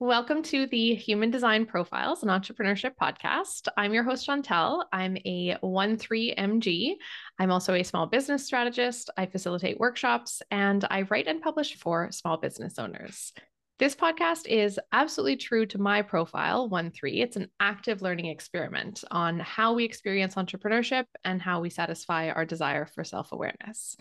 Welcome to the Human Design Profiles and Entrepreneurship Podcast. I'm your host, Chantel. I'm a 1 3 MG. I'm also a small business strategist. I facilitate workshops and I write and publish for small business owners. This podcast is absolutely true to my profile, 1 3. It's an active learning experiment on how we experience entrepreneurship and how we satisfy our desire for self awareness.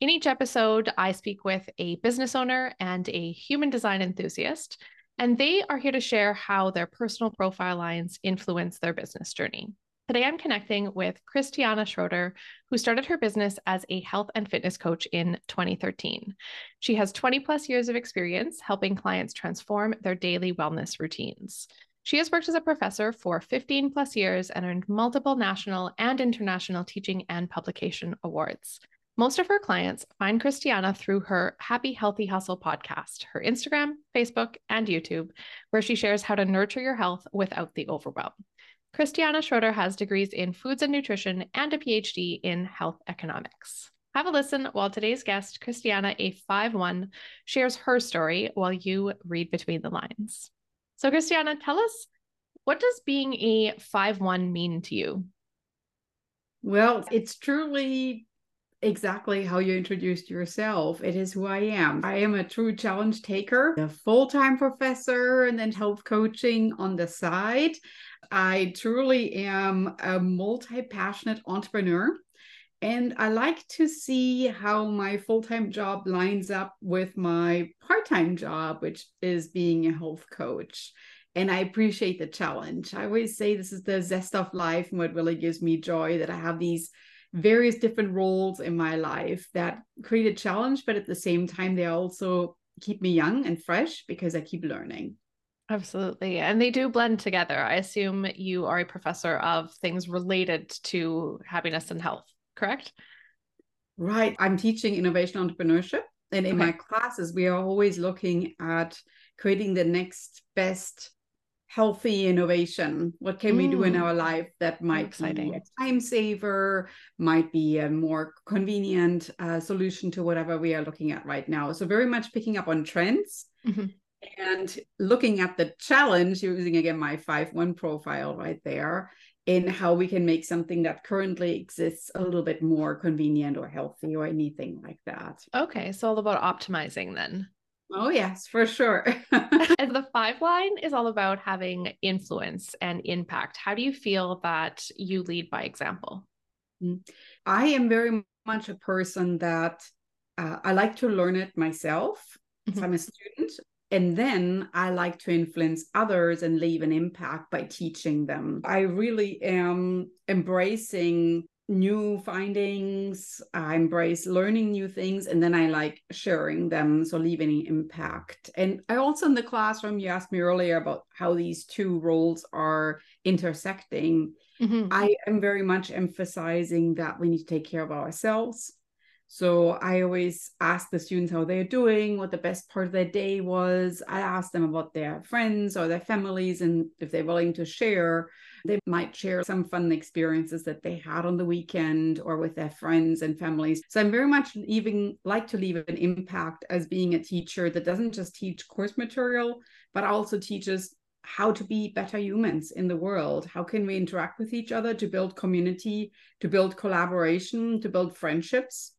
In each episode, I speak with a business owner and a human design enthusiast and they are here to share how their personal profile lines influence their business journey. Today, I'm connecting with Christiane Schroeter, who started her business as a health and fitness coach in 2013. She has 20 plus years of experience helping clients transform their daily wellness routines. She has worked as a professor for 15 plus years and earned multiple national and international teaching and publication awards. Most of her clients find Christiane through her Happy Healthy Hustle podcast, her Instagram, Facebook, and YouTube, where she shares how to nurture your health without the overwhelm. Christiane Schroeter has degrees in foods and nutrition and a PhD in health economics. Have a listen while today's guest, Christiane, a 5 1, shares her story while you read between the lines. So, Christiane, tell us what does being a 5 1 mean to you? Well, it's truly exactly how you introduced yourself. It is who I am. I am a true challenge taker, a full time professor, and then health coaching on the side. I truly am a multi passionate entrepreneur. And I like to see how my full time job lines up with my part time job, which is being a health coach. And I appreciate the challenge. I always say this is the zest of life and what really gives me joy that I have these various different roles in my life that create a challenge, but at the same time, they also keep me young and fresh because I keep learning. Absolutely. And they do blend together. I assume you are a professor of things related to happiness and health, correct? Right. I'm teaching innovation entrepreneurship. And in okay. my classes, we are always looking at creating the next best healthy innovation what can mm. we do in mm. our life that might Exciting. be a time saver might be a more convenient uh, solution to whatever we are looking at right now so very much picking up on trends mm-hmm. and looking at the challenge using again my 5-1 profile right there in how we can make something that currently exists a little bit more convenient or healthy or anything like that okay so all about optimizing then Oh, yes, for sure. and the five line is all about having influence and impact. How do you feel that you lead by example? Mm. I am very much a person that uh, I like to learn it myself. Mm-hmm. So I'm a student. And then I like to influence others and leave an impact by teaching them. I really am embracing new findings i embrace learning new things and then i like sharing them so leaving impact and i also in the classroom you asked me earlier about how these two roles are intersecting mm-hmm. i am very much emphasizing that we need to take care of ourselves so I always ask the students how they're doing, what the best part of their day was. I ask them about their friends or their families, and if they're willing to share, they might share some fun experiences that they had on the weekend or with their friends and families. So I'm very much even like to leave an impact as being a teacher that doesn't just teach course material, but also teaches how to be better humans in the world. How can we interact with each other to build community, to build collaboration, to build friendships?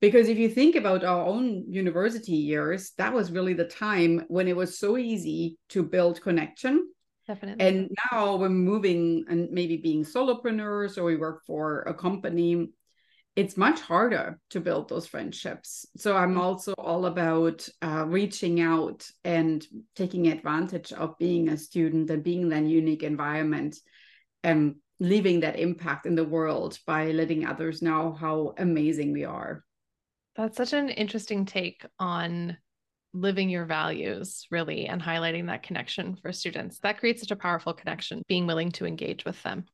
because if you think about our own university years that was really the time when it was so easy to build connection definitely. And now we're moving and maybe being solopreneurs or we work for a company it's much harder to build those friendships. So i'm mm. also all about uh, reaching out and taking advantage of being a student and being in that unique environment and leaving that impact in the world by letting others know how amazing we are. That's such an interesting take on living your values, really, and highlighting that connection for students. That creates such a powerful connection, being willing to engage with them.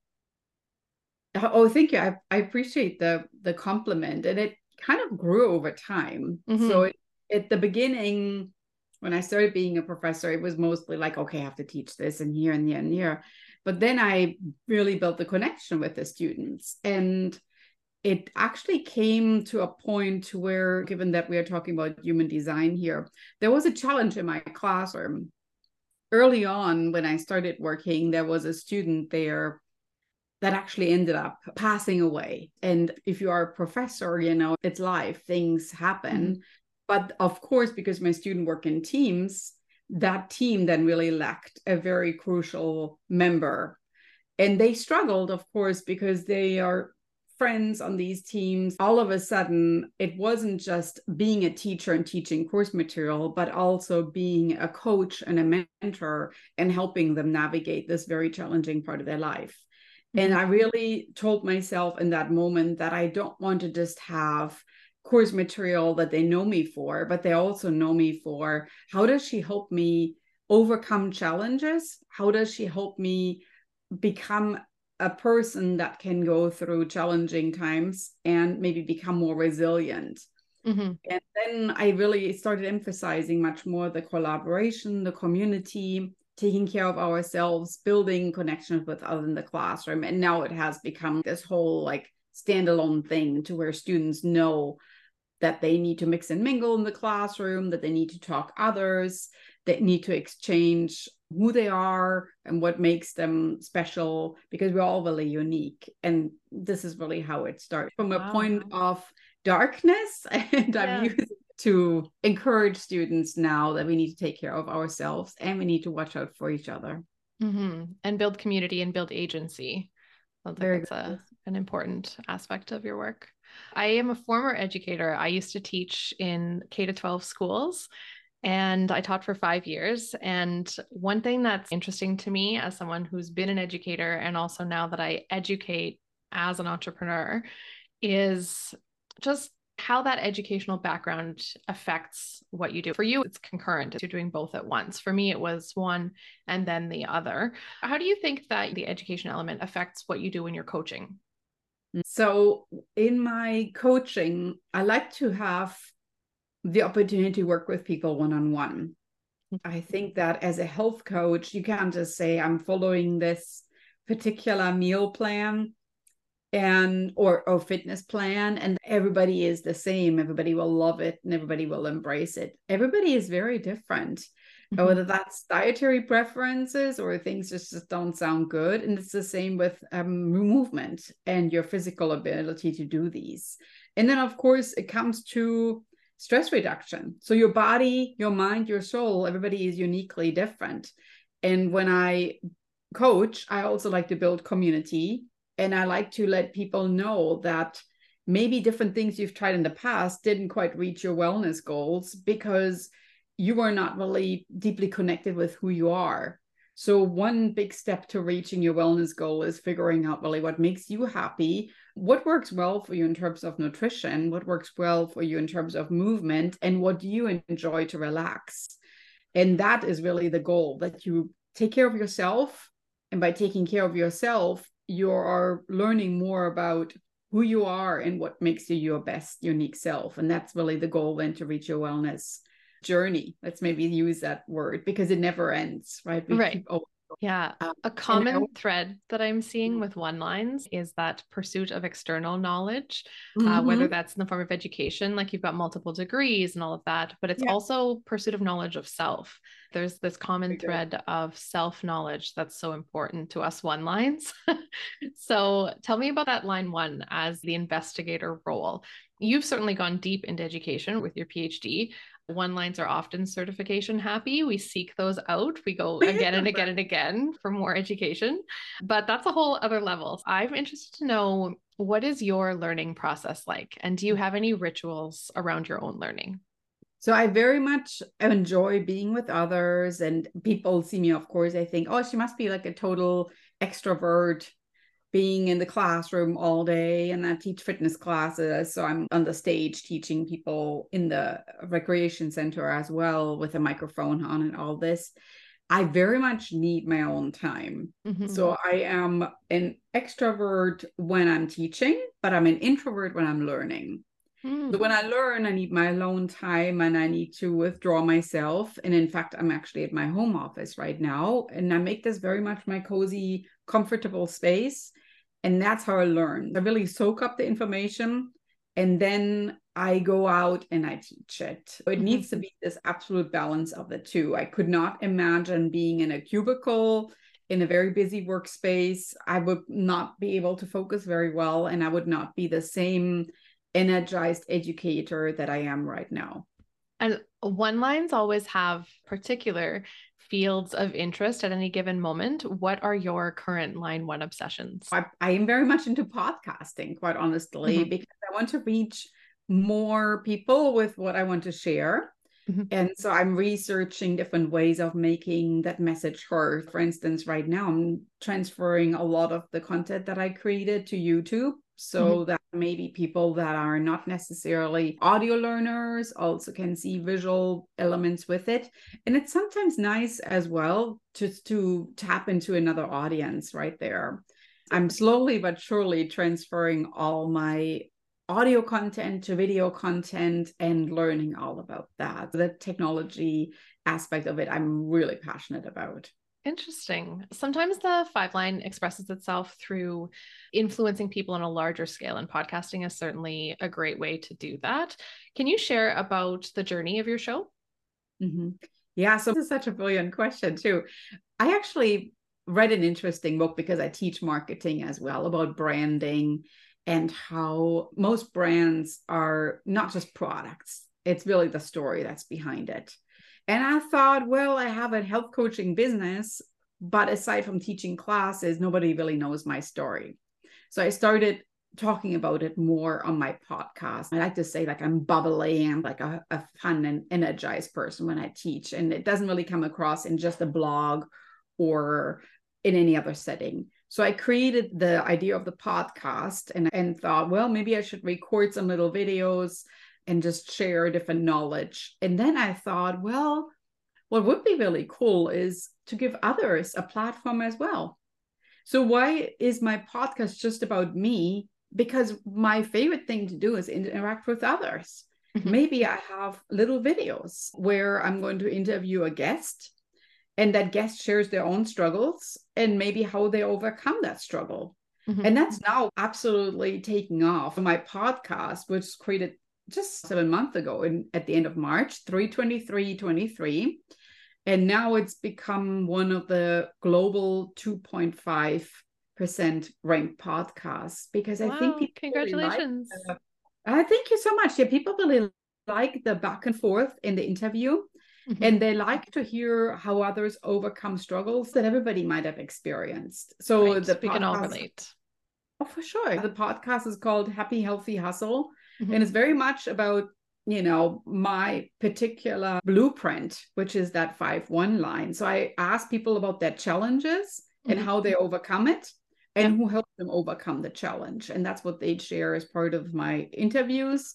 Oh, thank you. I, I appreciate the the compliment. And it kind of grew over time. Mm-hmm. So it, at the beginning, when I started being a professor, it was mostly like, okay, I have to teach this and here and here and here. But then I really built the connection with the students. And it actually came to a point where, given that we are talking about human design here, there was a challenge in my classroom early on when I started working, there was a student there that actually ended up passing away. And if you are a professor, you know, it's life, things happen. Mm-hmm. But of course, because my student work in teams, that team then really lacked a very crucial member. And they struggled, of course, because they are friends on these teams. All of a sudden, it wasn't just being a teacher and teaching course material, but also being a coach and a mentor and helping them navigate this very challenging part of their life. And mm-hmm. I really told myself in that moment that I don't want to just have course material that they know me for, but they also know me for how does she help me overcome challenges? How does she help me become a person that can go through challenging times and maybe become more resilient? Mm-hmm. And then I really started emphasizing much more the collaboration, the community, taking care of ourselves, building connections with others in the classroom. And now it has become this whole like standalone thing to where students know that they need to mix and mingle in the classroom, that they need to talk others, they need to exchange who they are and what makes them special because we're all really unique. And this is really how it starts from a wow. point of darkness. And yeah. I'm using to encourage students now that we need to take care of ourselves and we need to watch out for each other. Mm-hmm. And build community and build agency. I think Very that's a, an important aspect of your work. I am a former educator. I used to teach in K to 12 schools and I taught for five years. And one thing that's interesting to me as someone who's been an educator and also now that I educate as an entrepreneur is just how that educational background affects what you do. For you, it's concurrent. You're doing both at once. For me, it was one and then the other. How do you think that the education element affects what you do in you're coaching? So, in my coaching, I like to have the opportunity to work with people one on one. I think that as a health coach, you can't just say, I'm following this particular meal plan and or or fitness plan and everybody is the same. Everybody will love it and everybody will embrace it. Everybody is very different. Mm-hmm. whether that's dietary preferences or things just, just don't sound good and it's the same with um, movement and your physical ability to do these. And then of course it comes to stress reduction. So your body your mind your soul everybody is uniquely different. And when i coach i also like to build community. And i like to let people know that maybe different things you've tried in the past didn't quite reach your wellness goals because you were not really deeply connected with who you are. So, one big step to reaching your wellness goal is figuring out really what makes you happy, what works well for you in terms of nutrition, what works well for you in terms of movement, and what do you enjoy to relax. And that is really the goal that you take care of yourself. And by taking care of yourself, you are learning more about who you are and what makes you your best unique self. And that's really the goal then to reach your wellness journey. Let's maybe use that word because it never ends, right? We right. yeah. A common thread that I'm seeing mm-hmm. with one lines is that pursuit of external knowledge, mm-hmm. uh, whether that's in the form of education, like you've got multiple degrees and all of that, but it's yeah. also pursuit of knowledge of self. There's this common thread of self knowledge that's so important to us one lines. so tell me about that line one as the investigator role. You've certainly gone deep into education with your PhD. One lines are often certification happy. We seek those out. We go again and again and again for more education, but that's a whole other level. I'm interested to know what is your learning process like? And do you have any rituals around your own learning? So I very much enjoy being with others, and people see me, of course, I think, oh, she must be like a total extrovert being in the classroom all day and I teach fitness classes. So I'm on the stage teaching people in the recreation center as well with a microphone on and all this. I very much need my own time. Mm-hmm. So I am an extrovert when I'm teaching, but I'm an introvert when I'm learning. Mm. So when I learn, I need my alone time and I need to withdraw myself. And in fact, I'm actually at my home office right now. And I make this very much my cozy, comfortable space and that's how I learn. I really soak up the information and then I go out and I teach it. It Mhm. needs to be this absolute balance of the two. I could not imagine being in a cubicle in a very busy workspace. I would not be able to focus very well, and I would not be the same energized educator that I am right now. And one lines always have particular fields of interest at any given moment. What are your current line one obsessions? I, I am very much into podcasting, quite honestly, Mhm. because I want to reach more people with what I want to share. Mhm. And so I'm researching different ways of making that message heard. For instance, right now I'm transferring a lot of the content that I created to YouTube Mm-hmm. so that maybe people that are not necessarily audio learners also can see visual elements with it. And it's sometimes nice as well just to tap into another audience right there. I'm slowly but surely transferring all my audio content to video content and learning all about that. The technology aspect of it, I'm really passionate about. Interesting. Sometimes the five line expresses itself through influencing people on a larger scale, and podcasting is certainly a great way to do that. Can you share about the journey of your show? Mm-hmm. Yeah, so this is such a brilliant question, too. I actually read an interesting book because I teach marketing as well about branding and how most brands are not just products, it's really the story that's behind it. And I thought, well, I have a health coaching business, but aside from teaching classes, nobody really knows my story. So I started talking about it more on my podcast. I like to say like I'm bubbly and like a, a fun and energized person when I teach. And it doesn't really come across in just a blog or in any other setting. So I created the idea of the podcast and, and thought, well, maybe I should record some little videos and just share different knowledge. And then I thought, well, what would be really cool is to give others a platform as well. So why is my podcast just about me? Because my favorite thing to do is interact with others. Mhm. Maybe I have little videos where I'm going to interview a guest and that guest shares their own struggles and maybe how they overcome that struggle. Mhm. And that's now absolutely taking off. My podcast, which created just seven months ago in, at the end of March, 323 23. And now it's become one of the global 2.5% ranked podcasts because I think Wow, people really like congratulations. uh, thank you so much. Yeah, people really like the back and forth in the interview Mhm. and they like to hear how others overcome struggles that everybody might have experienced. So Right, the we can all relate. Oh, for sure. The podcast is called Happy Healthy Hustle, Mhm. and it's very much about you know my particular blueprint, which is that five one line. So I ask people about their challenges and Mhm. how they overcome it, and who helped them overcome the challenge, and that's what they share as part of my interviews.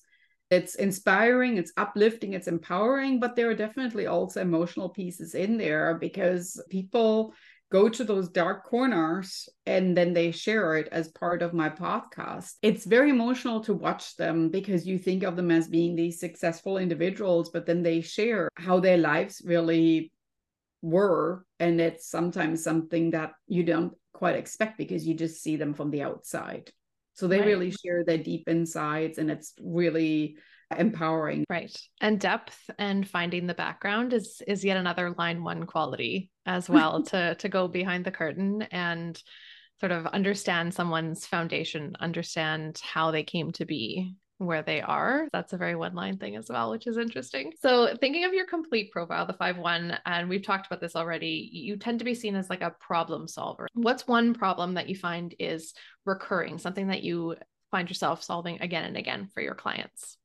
It's inspiring, it's uplifting, it's empowering, but there are definitely also emotional pieces in there because people go to those dark corners and then they share it as part of my podcast. It's very emotional to watch them because you think of them as being these successful individuals, but then they share how their lives really were. And it's sometimes something that you don't quite expect because you just see them from the outside. So they Right. really share their deep insights and it's really empowering. Right. And depth and finding the background is is yet another line one quality as well to to go behind the curtain and sort of understand someone's foundation, understand how they came to be where they are. That's a very one line thing as well, which is interesting. So, thinking of your complete profile, the 5 1, and we've talked about this already, you tend to be seen as like a problem solver. What's one problem that you find is recurring, something that you find yourself solving again and again for your clients?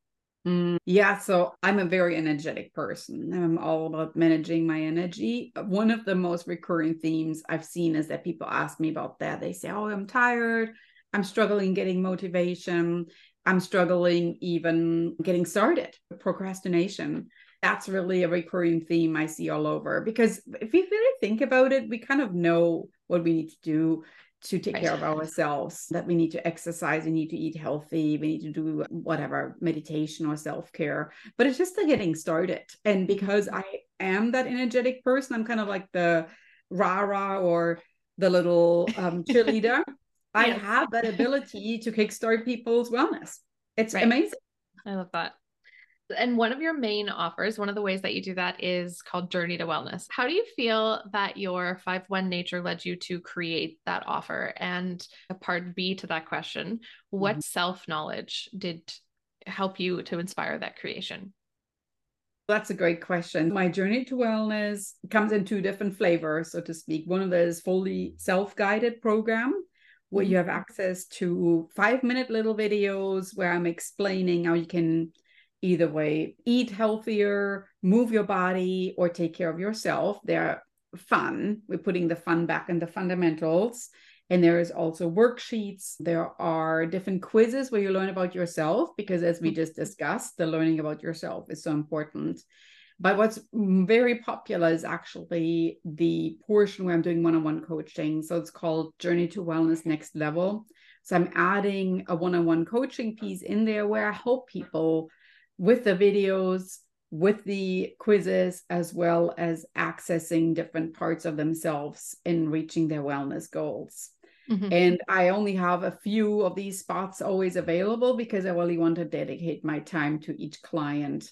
Mm, yeah, so I'm a very energetic person. I'm all about managing my energy. One of the most recurring themes I've seen is that people ask me about that. They say, Oh, I'm tired. I'm struggling getting motivation. I'm struggling even getting started. Procrastination. That's really a recurring theme I see all over because if you really think about it, we kind of know what we need to do to take Right. care of ourselves that we need to exercise we need to eat healthy we need to do whatever meditation or self-care but it's just the getting started and because i am that energetic person i'm kind of like the rah-rah or the little um, cheerleader i Yes. have that ability to kickstart people's wellness it's Right. amazing I love that. And one of your main offers, one of the ways that you do that is called Journey to Wellness. How do you feel that your 5 1 nature led you to create that offer? And a part B to that question, what mm-hmm. self knowledge did help you to inspire that creation? That's a great question. My journey to wellness comes in two different flavors, so to speak. One of those fully self-guided program where you mm-hmm. have access to five minute little videos where I'm explaining how you can either way eat healthier, move your body, or take care of yourself. They're fun. We're putting the fun back in the fundamentals. And there is also worksheets. There are different quizzes where you learn about yourself, because as we just discussed, the learning about yourself is so important. But what's very popular is actually the portion where I'm doing one on one coaching. So it's called Journey to Wellness Next Level. So I'm adding a one on one coaching piece in there where I help people with the videos, with the quizzes, as well as accessing different parts of themselves in reaching their wellness goals. Mm-hmm. And I only have a few of these spots always available because I really want to dedicate my time to each client.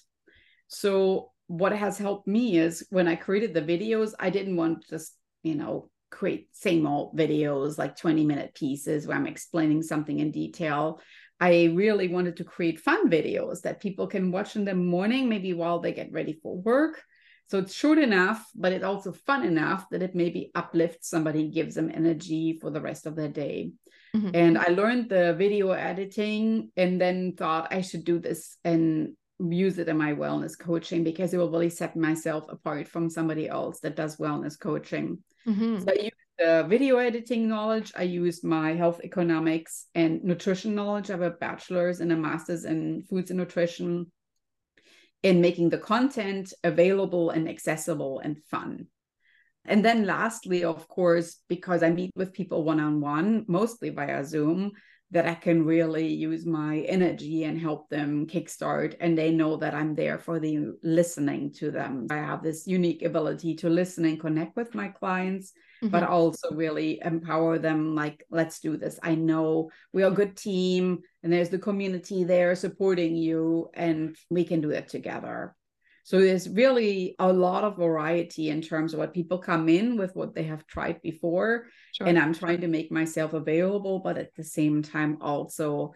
So, what has helped me is when I created the videos, I didn't want to just, you know, create same old videos like 20 minute pieces where I'm explaining something in detail. I really wanted to create fun videos that people can watch in the morning, maybe while they get ready for work, so it's short enough, but it's also fun enough that it maybe uplifts somebody, gives them energy for the rest of their day. Mm-hmm. And I learned the video editing and then thought I should do this and use it in my wellness coaching because it will really set myself apart from somebody else that does wellness coaching. Mm-hmm. So I use the video editing knowledge. I use my health economics and nutrition knowledge. I have a bachelor's and a master's in foods and nutrition in making the content available and accessible and fun. And then lastly, of course, because I meet with people one on one, mostly via Zoom, that I can really use my energy and help them kickstart. And they know that I'm there for the listening to them. I have this unique ability to listen and connect with my clients, mm-hmm. but also really empower them like, let's do this. I know we are a good team and there's the community there supporting you, and we can do it together. So there's really a lot of variety in terms of what people come in with what they have tried before. Sure. And I'm trying to make myself available, but at the same time, also,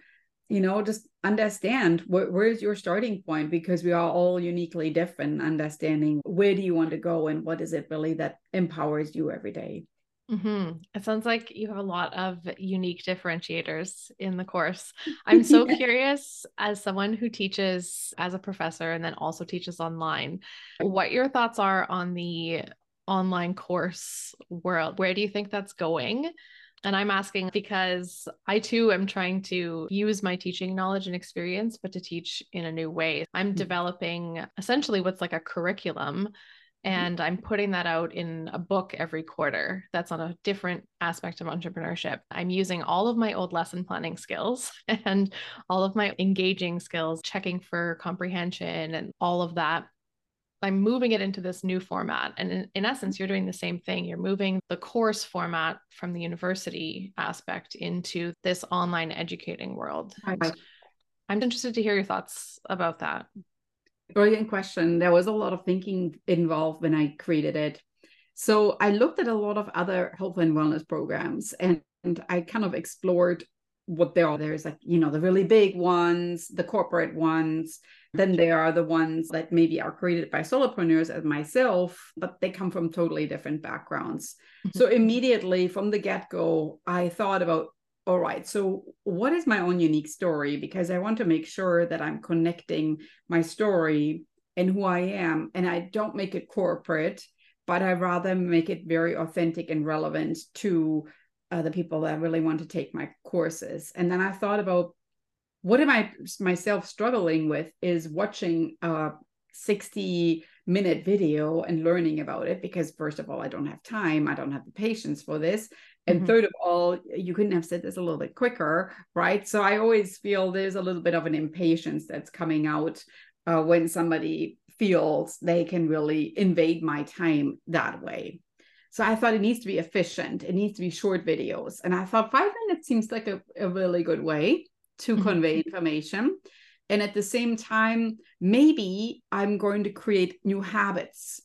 you know, just understand wh- where's your starting point because we are all uniquely different, understanding where do you want to go and what is it really that empowers you every day. Mm-hmm. It sounds like you have a lot of unique differentiators in the course. I'm so curious, as someone who teaches as a professor and then also teaches online, what your thoughts are on the online course world. Where do you think that's going? And I'm asking because I too am trying to use my teaching knowledge and experience, but to teach in a new way. I'm mm-hmm. developing essentially what's like a curriculum Mm-hmm. and I'm putting that out in a book every quarter that's on a different aspect of entrepreneurship. I'm using all of my old lesson planning skills and all of my engaging skills, checking for comprehension and all of that. I'm moving it into this new format. And in, in essence, you're doing the same thing. You're moving the course format from the university aspect into this online educating world. Right. I'm interested to hear your thoughts about that. Brilliant question. There was a lot of thinking involved when I created it. So I looked at a lot of other health and wellness programs and, and I kind of explored what there are. There's like, you know, the really big ones, the corporate ones. Then there are the ones that maybe are created by solopreneurs as myself, but they come from totally different backgrounds. Mm-hmm. So immediately from the get go, I thought about all right so what is my own unique story because i want to make sure that i'm connecting my story and who i am and i don't make it corporate but i rather make it very authentic and relevant to uh, the people that really want to take my courses and then i thought about what am i myself struggling with is watching a 60 minute video and learning about it because first of all i don't have time i don't have the patience for this and mm-hmm. third of all, you couldn't have said this a little bit quicker, right? So I always feel there's a little bit of an impatience that's coming out uh, when somebody feels they can really invade my time that way. So I thought it needs to be efficient. It needs to be short videos. And I thought five minutes seems like a, a really good way to mm-hmm. convey information. And at the same time, maybe I'm going to create new habits.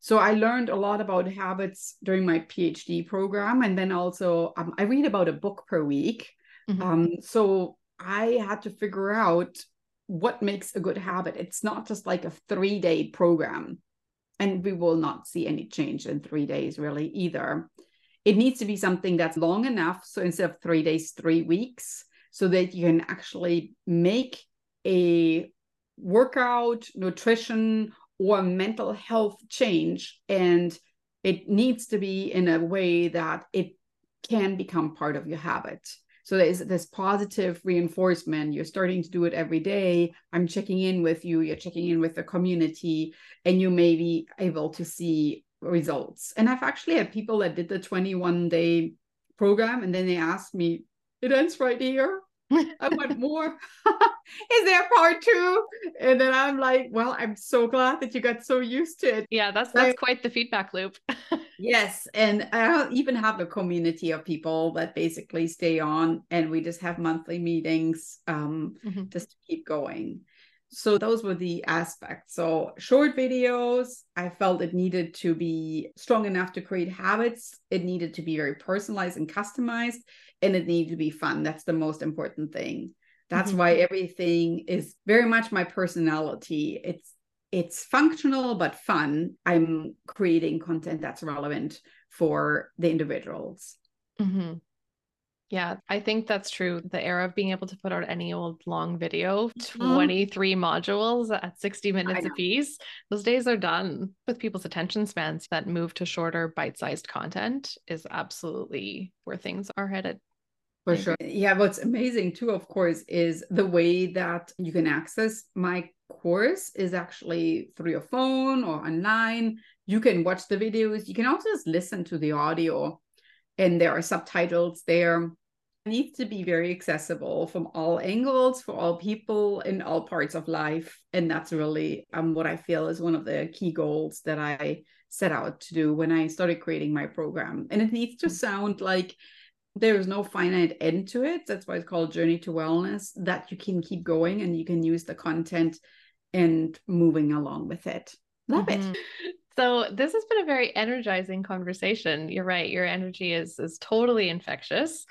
So I learned a lot about habits during my PhD program. And then also, um, I read about a book per week. Mm-hmm. Um, so I had to figure out what makes a good habit. It's not just like a three day program. And we will not see any change in three days, really, either. It needs to be something that's long enough. So instead of three days, three weeks, so that you can actually make a workout, nutrition, or mental health change. And it needs to be in a way that it can become part of your habit. So there's this positive reinforcement. You're starting to do it every day. I'm checking in with you. You're checking in with the community, and you may be able to see results. And I've actually had people that did the 21 day program, and then they asked me, "It ends right here. I want more. Is there part two? And then I'm like, well, I'm so glad that you got so used to it. Yeah, that's that's quite the feedback loop. yes. And I even have a community of people that basically stay on and we just have monthly meetings um, mm-hmm. just to keep going. So those were the aspects. So short videos, I felt it needed to be strong enough to create habits. It needed to be very personalized and customized and it needed to be fun. That's the most important thing. That's mm-hmm. why everything is very much my personality. It's it's functional but fun. I'm creating content that's relevant for the individuals. Mm-hmm. Yeah, I think that's true. The era of being able to put out any old long video, mm-hmm. 23 modules at 60 minutes a piece, those days are done. With people's attention spans, that move to shorter, bite sized content is absolutely where things are headed. For sure. Yeah, what's amazing too, of course, is the way that you can access my course is actually through your phone or online. You can watch the videos. You can also just listen to the audio, and there are subtitles there. It needs to be very accessible from all angles for all people in all parts of life. And that's really um, what I feel is one of the key goals that I set out to do when I started creating my program. And it needs to sound like there is no finite end to it. That's why it's called Journey to Wellness, that you can keep going and you can use the content and moving along with it. Love mm-hmm. it. So this has been a very energizing conversation. You're right. Your energy is is totally infectious.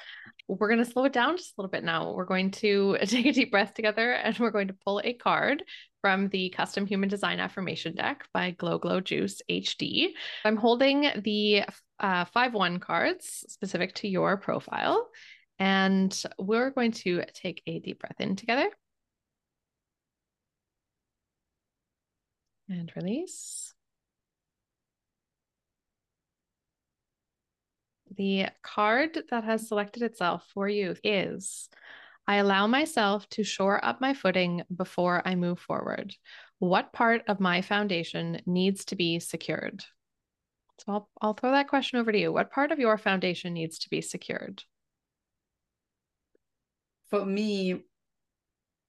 We're going to slow it down just a little bit now. We're going to take a deep breath together and we're going to pull a card from the custom human design affirmation deck by Glow Glow Juice HD. I'm holding the uh, five one cards specific to your profile. And we're going to take a deep breath in together. And release. The card that has selected itself for you is I allow myself to shore up my footing before I move forward. What part of my foundation needs to be secured? So I'll, I'll throw that question over to you. What part of your foundation needs to be secured? For me,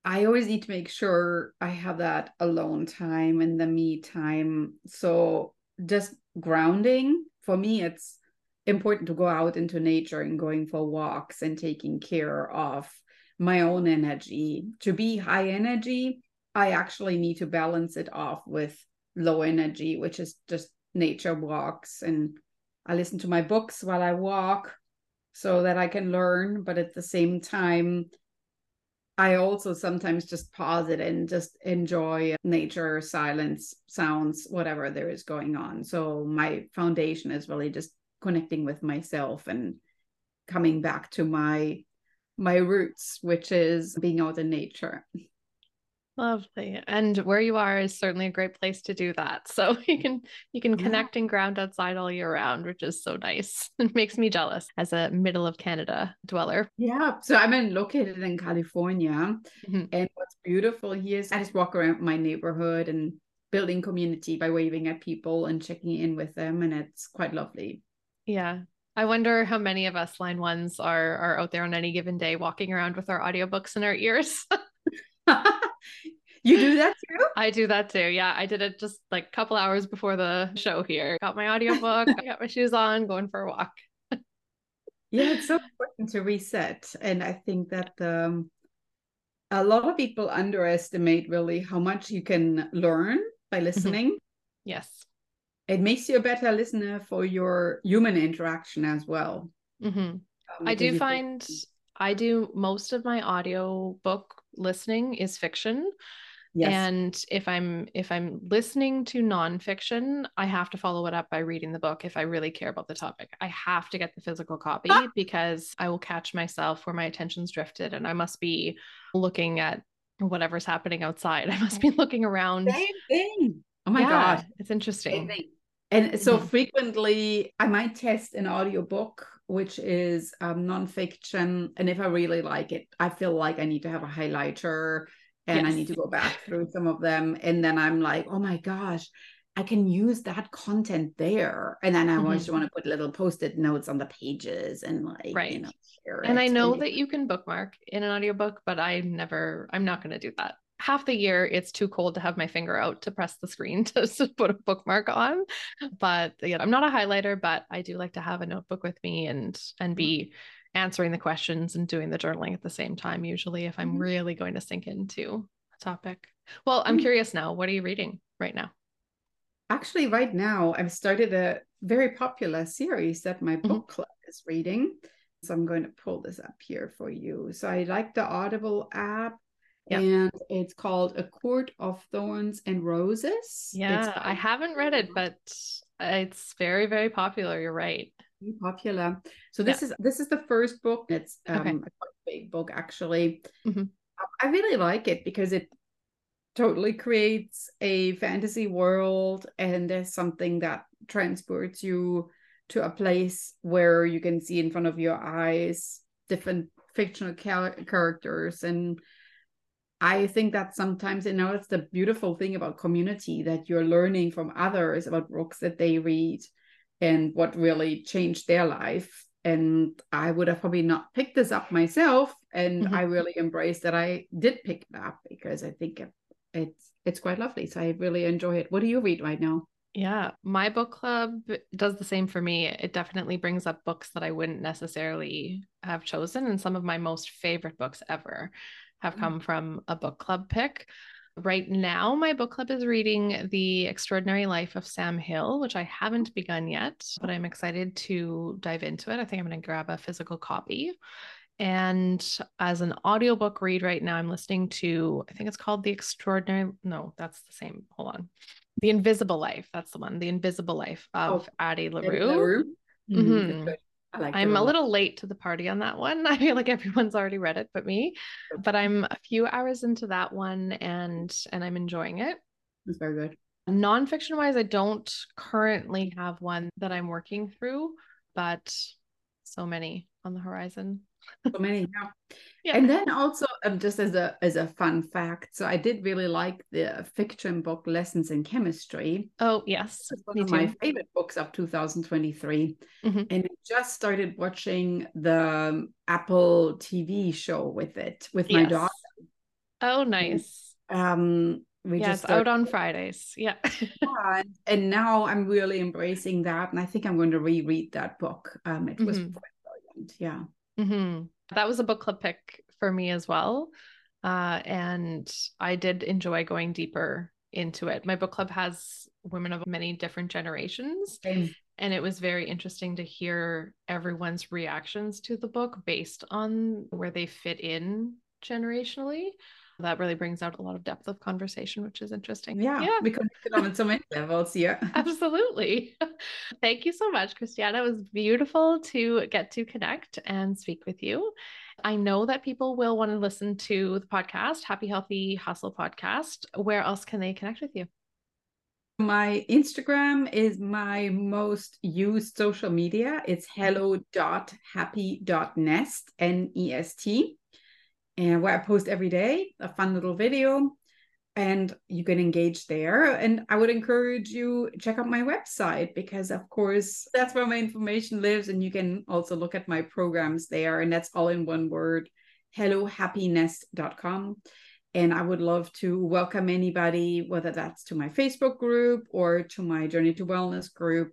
I always need to make sure I have that alone time and the me time. So just grounding for me, it's important to go out into nature and going for walks and taking care of my own energy. To be high energy, I actually need to balance it off with low energy, which is just nature walks and I listen to my books while I walk so that I can learn. But at the same time, I also sometimes just pause it and just enjoy nature, silence, sounds, whatever there is going on. So my foundation is really just connecting with myself and coming back to my my roots, which is being out in nature. Lovely. And where you are is certainly a great place to do that. So you can you can connect and ground outside all year round, which is so nice. It makes me jealous as a middle of Canada dweller. Yeah. So I'm in, located in California. Mm-hmm. And what's beautiful here is I just walk around my neighborhood and building community by waving at people and checking in with them. And it's quite lovely. Yeah. I wonder how many of us line ones are are out there on any given day walking around with our audiobooks in our ears. you do that too? I do that too. Yeah, I did it just like a couple hours before the show here. Got my audiobook, I got my shoes on, going for a walk. yeah, it's so important to reset. And I think that um a lot of people underestimate really how much you can learn by listening. Mm-hmm. Yes. It makes you a better listener for your human interaction as well. Mm-hmm. Um, I do find I do most of my audio book listening is fiction. Yes. And if I'm if I'm listening to nonfiction, I have to follow it up by reading the book if I really care about the topic. I have to get the physical copy ah! because I will catch myself where my attention's drifted and I must be looking at whatever's happening outside. I must be looking around. Same thing. Oh my yeah, god. It's interesting. And so frequently I might test an audiobook which is um, nonfiction. And if I really like it, I feel like I need to have a highlighter and yes. I need to go back through some of them. And then I'm like, oh my gosh, I can use that content there. And then I mm-hmm. always want to put little post-it notes on the pages and like, right. you know, and I know and that you can bookmark in an audiobook, but I never, I'm not going to do that half the year it's too cold to have my finger out to press the screen to, to put a bookmark on. But yeah i'm not a highlighter but i do like to have a notebook with me and and be answering the questions and doing the journaling at the same time usually if i'm mm-hmm. really going to sink into a topic. Well i'm mm-hmm. curious now what are you reading right now? Actually right now i've started a very popular series that my mm-hmm. book club is reading. So i'm going to pull this up here for you. So i like the audible app yeah. and it's called A Court of Thorns and Roses. Yeah, I haven't read it, but it's very, very popular. You're right. Very popular. So this yeah. is this is the first book. It's um, okay. a big book actually. Mm-hmm. I really like it because it totally creates a fantasy world and there's something that transports you to a place where you can see in front of your eyes different fictional characters and I think that sometimes, you know, it's the beautiful thing about community that you're learning from others about books that they read and what really changed their life. And I would have probably not picked this up myself. And mm-hmm. I really embrace that I did pick it up because I think it, it's it's quite lovely. So I really enjoy it. What do you read right now? Yeah, my book club does the same for me. It definitely brings up books that I wouldn't necessarily have chosen and some of my most favorite books ever have mm. come from a book club pick. Right now, my book club is reading The Extraordinary Life of Sam Hill, which I haven't begun yet, but I'm excited to dive into it. I think I'm going to grab a physical copy. And as an audiobook read right now, I'm listening to, I think it's called The Extraordinary, no, that's the same. Hold on. The Invisible Life. That's the one. The Invisible Life of oh, Addie LaRue. Mm-hmm. Mm-hmm. I like I'm a little late to the party on that one. I feel like everyone's already read it but me. But I'm a few hours into that one and and I'm enjoying it. It's very good. Nonfiction wise, I don't currently have one that I'm working through, but so many on the horizon so many yeah. yeah. and then also um, just as a as a fun fact so i did really like the fiction book lessons in chemistry oh yes it's one of too. my favorite books of 2023 mm-hmm. and I just started watching the um, apple tv show with it with my yes. daughter oh nice um we yeah, just it's out on Fridays. Yeah. yeah. And now I'm really embracing that. And I think I'm going to reread that book. Um, it was mm-hmm. quite brilliant. Yeah. Mm-hmm. That was a book club pick for me as well. Uh, and I did enjoy going deeper into it. My book club has women of many different generations. Mm. And it was very interesting to hear everyone's reactions to the book based on where they fit in generationally that really brings out a lot of depth of conversation, which is interesting. Yeah, yeah. we connected on so many levels. Yeah, absolutely. Thank you so much, Christiane. It was beautiful to get to connect and speak with you. I know that people will want to listen to the podcast, Happy Healthy Hustle podcast. Where else can they connect with you? My Instagram is my most used social media. It's hello.happy.nest, N E S T and where I post every day a fun little video and you can engage there. And i would encourage you check out my website because of course that's where my information lives and you can also look at my programs there and that's all in one word hellohappynest.com and i would love to welcome anybody whether that's to my facebook group or to my journey to wellness group